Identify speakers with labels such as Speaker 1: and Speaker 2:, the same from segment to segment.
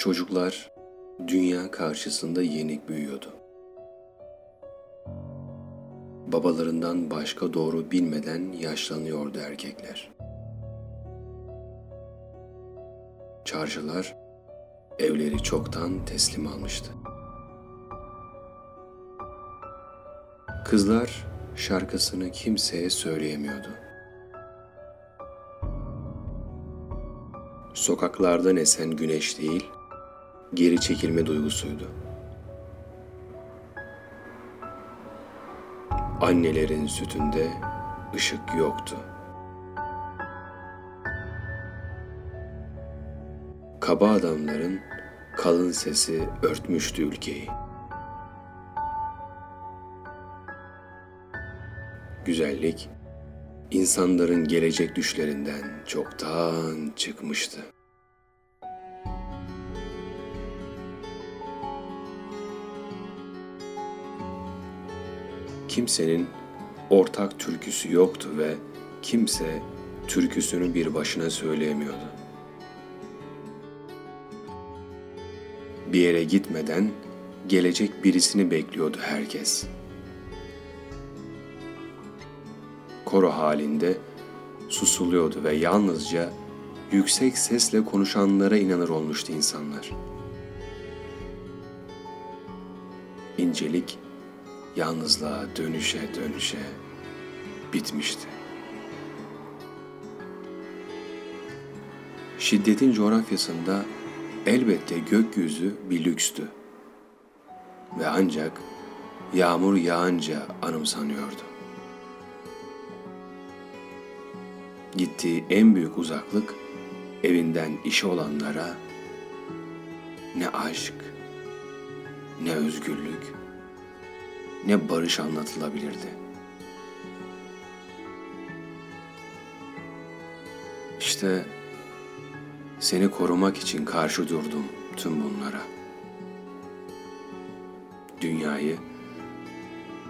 Speaker 1: Çocuklar dünya karşısında yenik büyüyordu. Babalarından başka doğru bilmeden yaşlanıyordu erkekler. Çarşılar evleri çoktan teslim almıştı. Kızlar şarkısını kimseye söyleyemiyordu. Sokaklardan esen güneş değil, geri çekilme duygusuydu. Annelerin sütünde ışık yoktu. Kaba adamların kalın sesi örtmüştü ülkeyi. Güzellik insanların gelecek düşlerinden çoktan çıkmıştı. Kimsenin ortak türküsü yoktu ve kimse türküsünü bir başına söyleyemiyordu. Bir yere gitmeden gelecek birisini bekliyordu herkes. Koro halinde susuluyordu ve yalnızca yüksek sesle konuşanlara inanır olmuştu insanlar. İncelik yalnızlığa dönüşe dönüşe bitmişti. Şiddetin coğrafyasında elbette gökyüzü bir lükstü ve ancak yağmur yağınca anımsanıyordu. Gittiği en büyük uzaklık evinden işe olanlara ne aşk, ne özgürlük, ne barış anlatılabilirdi. İşte seni korumak için karşı durdum tüm bunlara. Dünyayı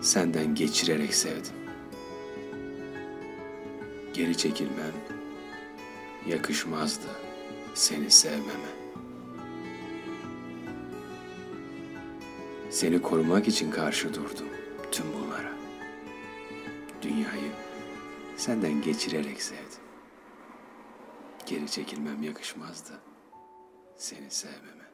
Speaker 1: senden geçirerek sevdim. Geri çekilmem yakışmazdı seni sevmeme. Seni korumak için karşı durdum tüm bunlara. Dünyayı senden geçirerek sevdim. Geri çekilmem yakışmazdı seni sevmeme.